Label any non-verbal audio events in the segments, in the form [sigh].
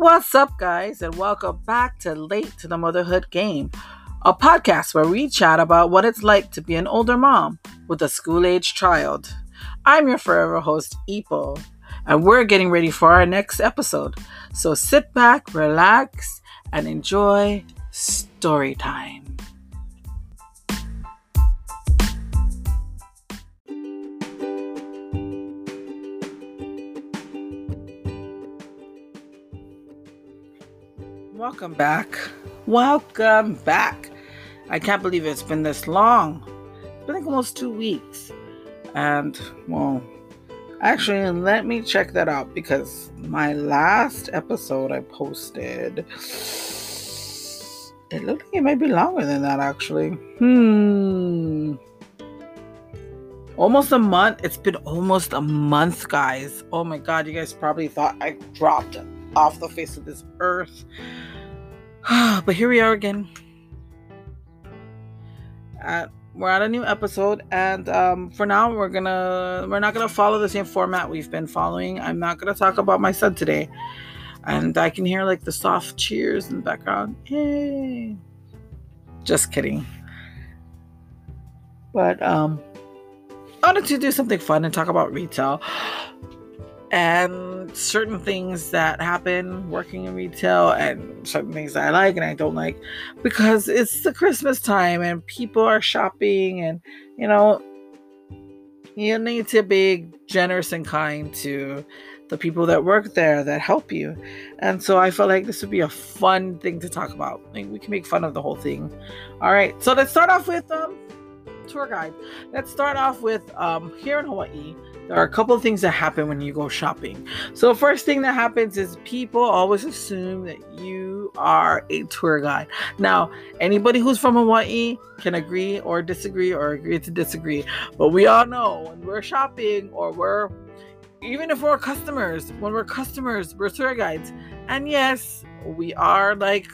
What's up, guys, and welcome back to Late to the Motherhood Game, a podcast where we chat about what it's like to be an older mom with a school age child. I'm your forever host, Ipo, and we're getting ready for our next episode. So sit back, relax, and enjoy story time. Welcome back. Welcome back. I can't believe it's been this long. It's been like almost two weeks. And, well, actually, let me check that out because my last episode I posted, it looked like it might be longer than that, actually. Hmm. Almost a month. It's been almost a month, guys. Oh my god, you guys probably thought I dropped off the face of this earth. [sighs] but here we are again. At, we're at a new episode, and um, for now, we're gonna we're not gonna follow the same format we've been following. I'm not gonna talk about my son today, and I can hear like the soft cheers in the background. Yay! Just kidding. But um, I wanted to do something fun and talk about retail and certain things that happen working in retail and certain things that I like and I don't like because it's the Christmas time and people are shopping and you know you need to be generous and kind to the people that work there that help you. And so I felt like this would be a fun thing to talk about. Like we can make fun of the whole thing. All right. So let's start off with um tour guide. Let's start off with um here in Hawaii there are a couple of things that happen when you go shopping. So, first thing that happens is people always assume that you are a tour guide. Now, anybody who's from Hawaii can agree or disagree or agree to disagree, but we all know when we're shopping or we're even if we're customers, when we're customers, we're tour guides. And yes, we are like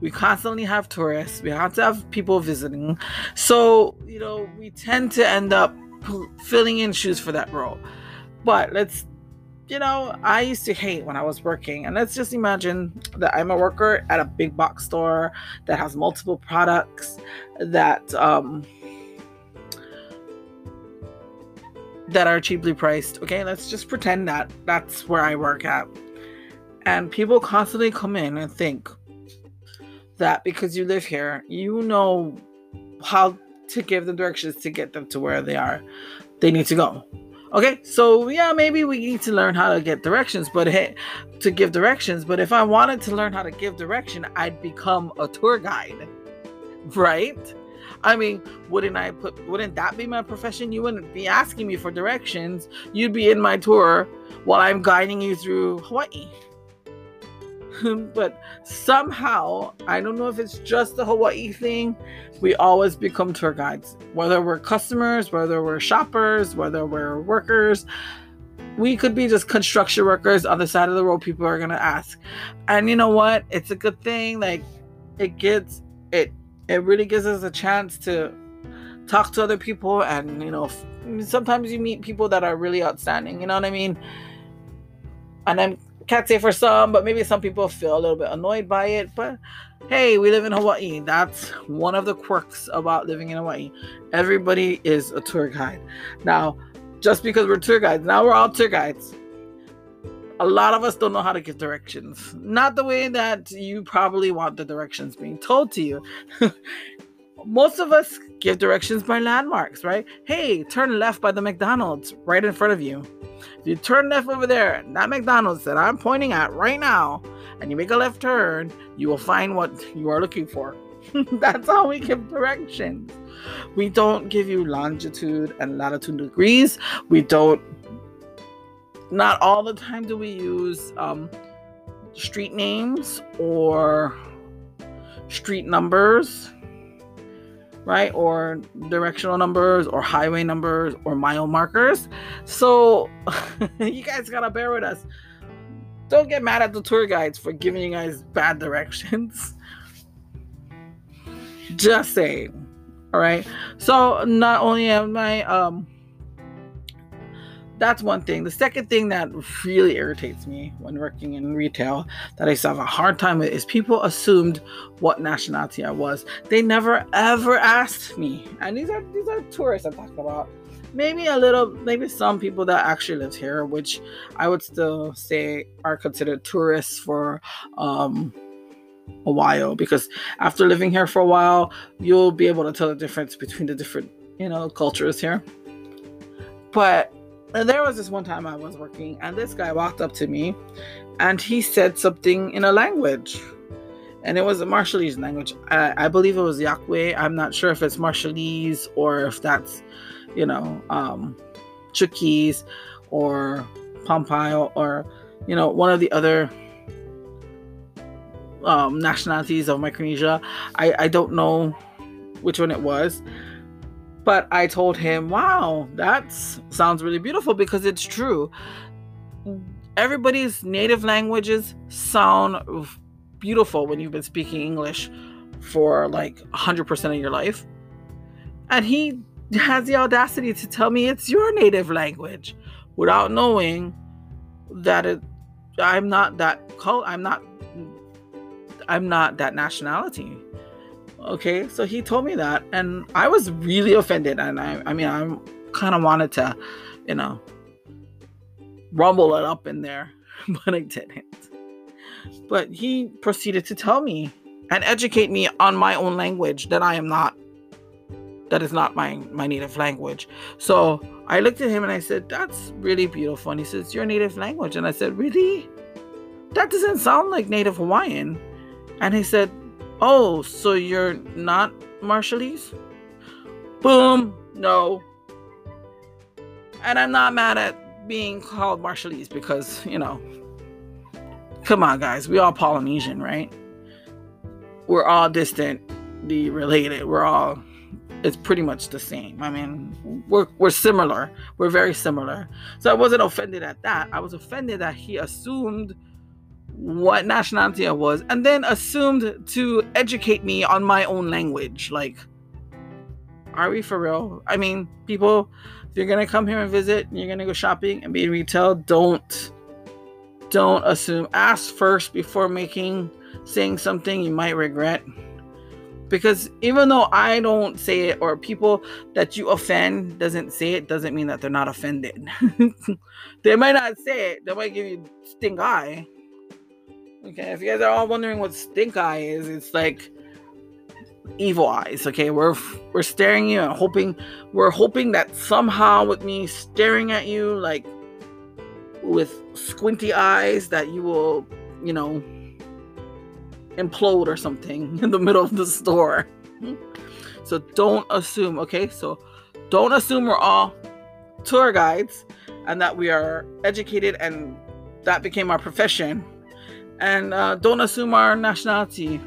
we constantly have tourists we have to have people visiting so you know we tend to end up filling in shoes for that role. But let's, you know, I used to hate when I was working. And let's just imagine that I'm a worker at a big box store that has multiple products that, um, that are cheaply priced. Okay, let's just pretend that that's where I work at. And people constantly come in and think that because you live here, you know how to give them directions to get them to where they are they need to go okay so yeah maybe we need to learn how to get directions but hey to give directions but if i wanted to learn how to give direction i'd become a tour guide right I mean, wouldn't I put wouldn't that be my profession? You wouldn't be asking me for directions. You'd be in my tour while I'm guiding you through Hawaii. [laughs] but somehow, I don't know if it's just the Hawaii thing, we always become tour guides. Whether we're customers, whether we're shoppers, whether we're workers, we could be just construction workers on the side of the road people are going to ask. And you know what? It's a good thing. Like, it gets, it, it really gives us a chance to talk to other people and, you know, sometimes you meet people that are really outstanding, you know what I mean? And I'm can't say for some, but maybe some people feel a little bit annoyed by it. But hey, we live in Hawaii. That's one of the quirks about living in Hawaii. Everybody is a tour guide. Now, just because we're tour guides, now we're all tour guides. A lot of us don't know how to give directions. Not the way that you probably want the directions being told to you. [laughs] Most of us give directions by landmarks, right? Hey, turn left by the McDonald's right in front of you. If you turn left over there, that McDonald's that I'm pointing at right now, and you make a left turn, you will find what you are looking for. [laughs] That's how we give directions. We don't give you longitude and latitude degrees. We don't, not all the time do we use um, street names or street numbers right? Or directional numbers or highway numbers or mile markers. So [laughs] you guys gotta bear with us. Don't get mad at the tour guides for giving you guys bad directions. [laughs] Just saying. All right. So not only am I um that's one thing. The second thing that really irritates me when working in retail that I used to have a hard time with is people assumed what nationality I was. They never ever asked me. And these are these are tourists I'm talking about. Maybe a little, maybe some people that actually live here, which I would still say are considered tourists for um, a while. Because after living here for a while, you'll be able to tell the difference between the different, you know, cultures here. But and there was this one time I was working, and this guy walked up to me and he said something in a language. And it was a Marshallese language. I, I believe it was Yaqui. I'm not sure if it's Marshallese or if that's, you know, um, Chuukese or Pompile or, you know, one of the other um, nationalities of Micronesia. I, I don't know which one it was. But I told him, wow, that sounds really beautiful because it's true. Everybody's native languages sound beautiful when you've been speaking English for like 100% of your life. And he has the audacity to tell me it's your native language without knowing that it I'm not that cult I'm not I'm not that nationality. Okay, so he told me that, and I was really offended. And I, I mean, I kind of wanted to, you know, rumble it up in there, [laughs] but I didn't. But he proceeded to tell me and educate me on my own language that I am not, that is not my my native language. So I looked at him and I said, "That's really beautiful." And he says, "Your native language," and I said, "Really? That doesn't sound like Native Hawaiian." And he said, Oh, so you're not Marshallese? Boom, no. And I'm not mad at being called Marshallese because, you know, come on, guys, we all Polynesian, right? We're all distantly related. We're all, it's pretty much the same. I mean, we're, we're similar. We're very similar. So I wasn't offended at that. I was offended that he assumed what nationality I was, and then assumed to educate me on my own language. Like, are we for real? I mean, people, if you're gonna come here and visit, and you're gonna go shopping and be in retail, don't don't assume. Ask first before making saying something you might regret. Because even though I don't say it or people that you offend doesn't say it, doesn't mean that they're not offended. [laughs] they might not say it, they might give you stink eye Okay, if you guys are all wondering what stink eye is, it's like evil eyes. Okay, we're we're staring you and hoping we're hoping that somehow with me staring at you like with squinty eyes that you will, you know, implode or something [laughs] in the middle of the store. So don't assume, okay? So don't assume we're all tour guides and that we are educated and that became our profession and uh, don't assume our nationality.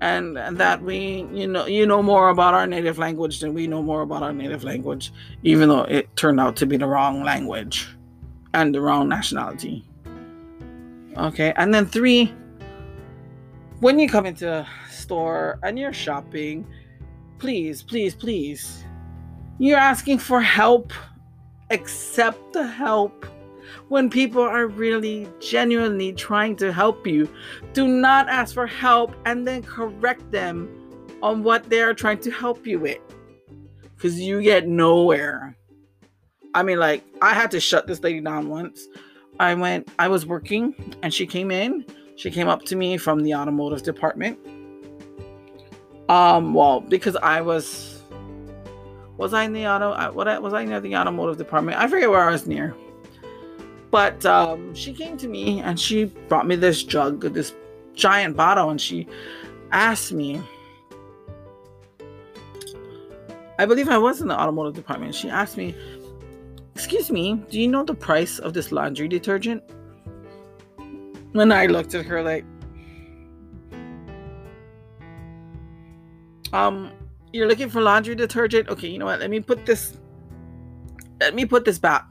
And, and that we you know you know more about our native language than we know more about our native language even though it turned out to be the wrong language and the wrong nationality. Okay and then three when you come into a store and you're shopping please please please you're asking for help. Accept the help when people are really genuinely trying to help you. Do not ask for help and then correct them on what they are trying to help you with. Because you get nowhere. I mean, like, I had to shut this lady down once. I went, I was working and she came in. She came up to me from the automotive department. Um, well, because I was was I in the auto what was I near the automotive department? I forget where I was near. But um, she came to me and she brought me this jug, this giant bottle, and she asked me. I believe I was in the automotive department. She asked me, Excuse me, do you know the price of this laundry detergent? And I looked at her like, Um, you're looking for laundry detergent? Okay, you know what? Let me put this. Let me put this back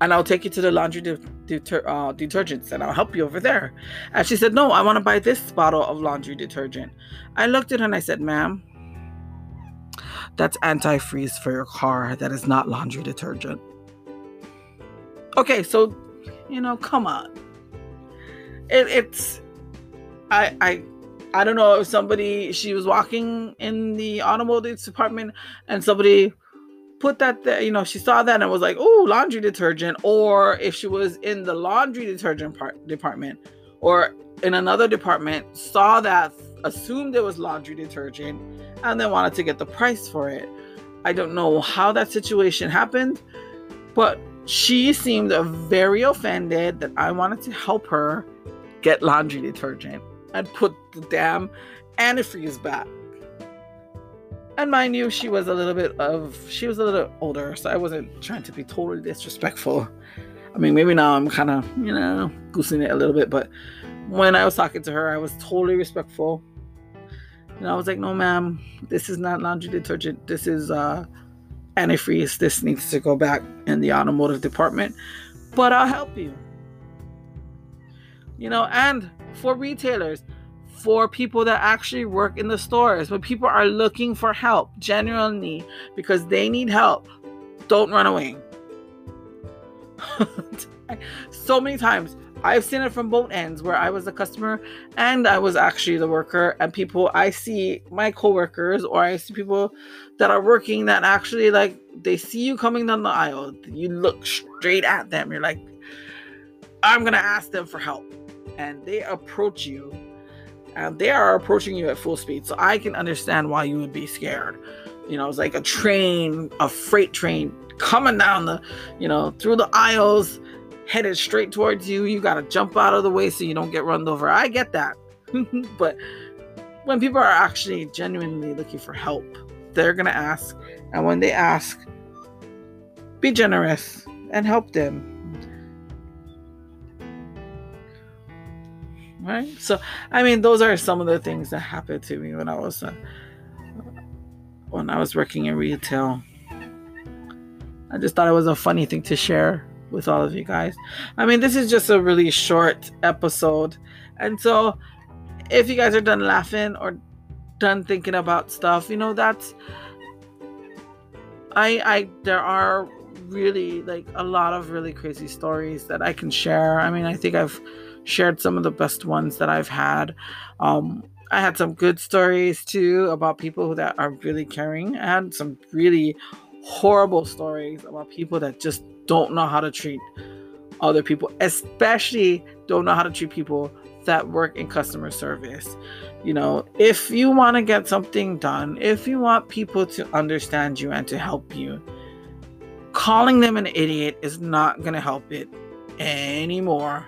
and I'll take you to the laundry de- deter- uh, detergents and I'll help you over there. And she said, No, I want to buy this bottle of laundry detergent. I looked at her and I said, Ma'am, that's antifreeze for your car. That is not laundry detergent. Okay, so you know, come on. It, it's I I I don't know if somebody she was walking in the automotive department and somebody put that there, you know, she saw that and was like, "Oh, laundry detergent," or if she was in the laundry detergent part department or in another department, saw that, assumed it was laundry detergent, and then wanted to get the price for it. I don't know how that situation happened, but she seemed very offended that I wanted to help her get laundry detergent and put the damn antifreeze back. And mind you, she was a little bit of she was a little older, so I wasn't trying to be totally disrespectful. I mean, maybe now I'm kind of, you know, goosing it a little bit, but when I was talking to her, I was totally respectful. And I was like, no, ma'am, this is not laundry detergent. This is uh, antifreeze. This needs to go back in the automotive department, but I'll help you. You know, and for retailers, for people that actually work in the stores, when people are looking for help, genuinely, because they need help, don't run away. [laughs] so many times I've seen it from both ends where I was a customer and I was actually the worker and people I see my coworkers or I see people that are working that actually like they see you coming down the aisle you look straight at them you're like I'm going to ask them for help and they approach you and they are approaching you at full speed so I can understand why you would be scared you know it's like a train a freight train coming down the you know through the aisles headed straight towards you. You got to jump out of the way so you don't get run over. I get that. [laughs] but when people are actually genuinely looking for help, they're going to ask. And when they ask, be generous and help them. Right? So, I mean, those are some of the things that happened to me when I was uh, when I was working in retail. I just thought it was a funny thing to share with all of you guys. I mean, this is just a really short episode. And so if you guys are done laughing or done thinking about stuff, you know, that's I I there are really like a lot of really crazy stories that I can share. I mean, I think I've shared some of the best ones that I've had. Um I had some good stories too about people that are really caring. I had some really horrible stories about people that just don't know how to treat other people, especially don't know how to treat people that work in customer service. You know, if you want to get something done, if you want people to understand you and to help you, calling them an idiot is not going to help it anymore.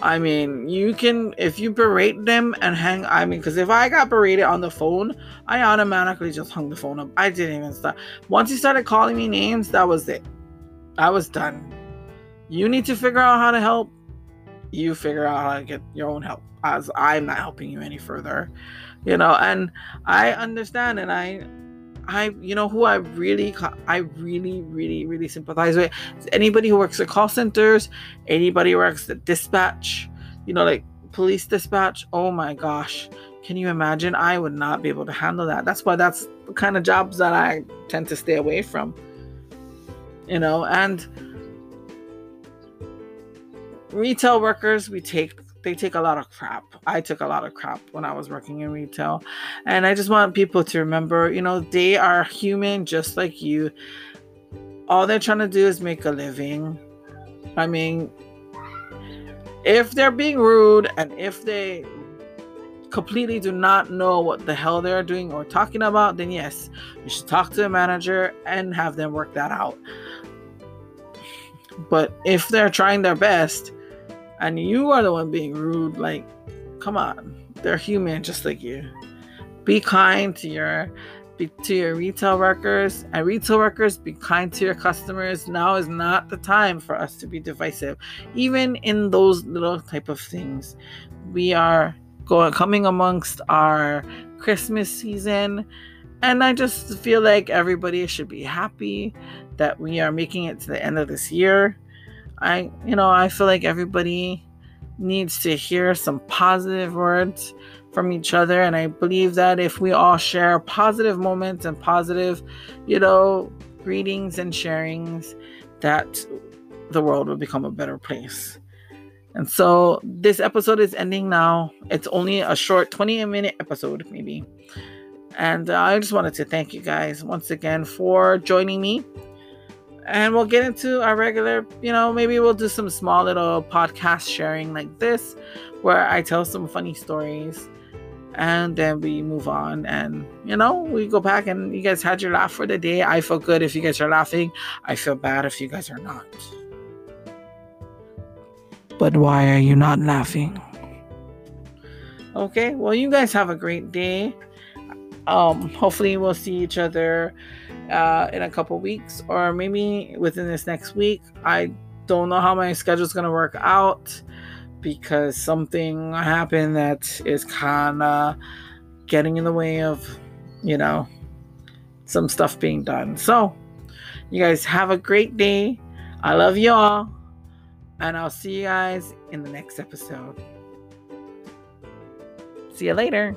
I mean, you can if you berate them and hang. I mean, because if I got berated on the phone, I automatically just hung the phone up. I didn't even start. Once you started calling me names, that was it. I was done. You need to figure out how to help. You figure out how to get your own help, as I'm not helping you any further. You know, and I understand, and I I, you know, who I really, I really, really, really sympathize with. Anybody who works at call centers, anybody who works at dispatch, you know, like police dispatch. Oh my gosh, can you imagine? I would not be able to handle that. That's why that's the kind of jobs that I tend to stay away from. You know, and retail workers, we take they take a lot of crap. I took a lot of crap when I was working in retail. And I just want people to remember, you know, they are human just like you. All they're trying to do is make a living. I mean, if they're being rude and if they completely do not know what the hell they're doing or talking about, then yes, you should talk to a manager and have them work that out. But if they're trying their best and you are the one being rude, like, come on, they're human just like you. Be kind to your be, to your retail workers. And retail workers be kind to your customers. Now is not the time for us to be divisive. Even in those little type of things we are going coming amongst our christmas season. And i just feel like everybody should be happy that we are making it to the end of this year I, you know, I feel like everybody needs to hear some positive words from each other. And I believe that if we all share positive moments and positive, you know, greetings and sharings, that the world will become a better place. And so this episode is ending now. It's only a short 20 minute episode, maybe. And uh, I just wanted to thank you guys once again for joining me. And we'll get into our regular, you know, maybe we'll do some small little podcast sharing like this where I tell some funny stories and then we move on. And you know we go back and you guys had your laugh for the day. I feel good if you guys are laughing. I feel bad if you guys are not. But why are you not laughing? Okay well you guys have a great day um hopefully we'll see each other uh in a couple weeks or maybe within this next week i don't know how my schedule is going to work out because something happened that is kind of getting in the way of, you know, some stuff being done. So, you guys have a great day. I love you all. And I'll see you guys in the next episode. See you later.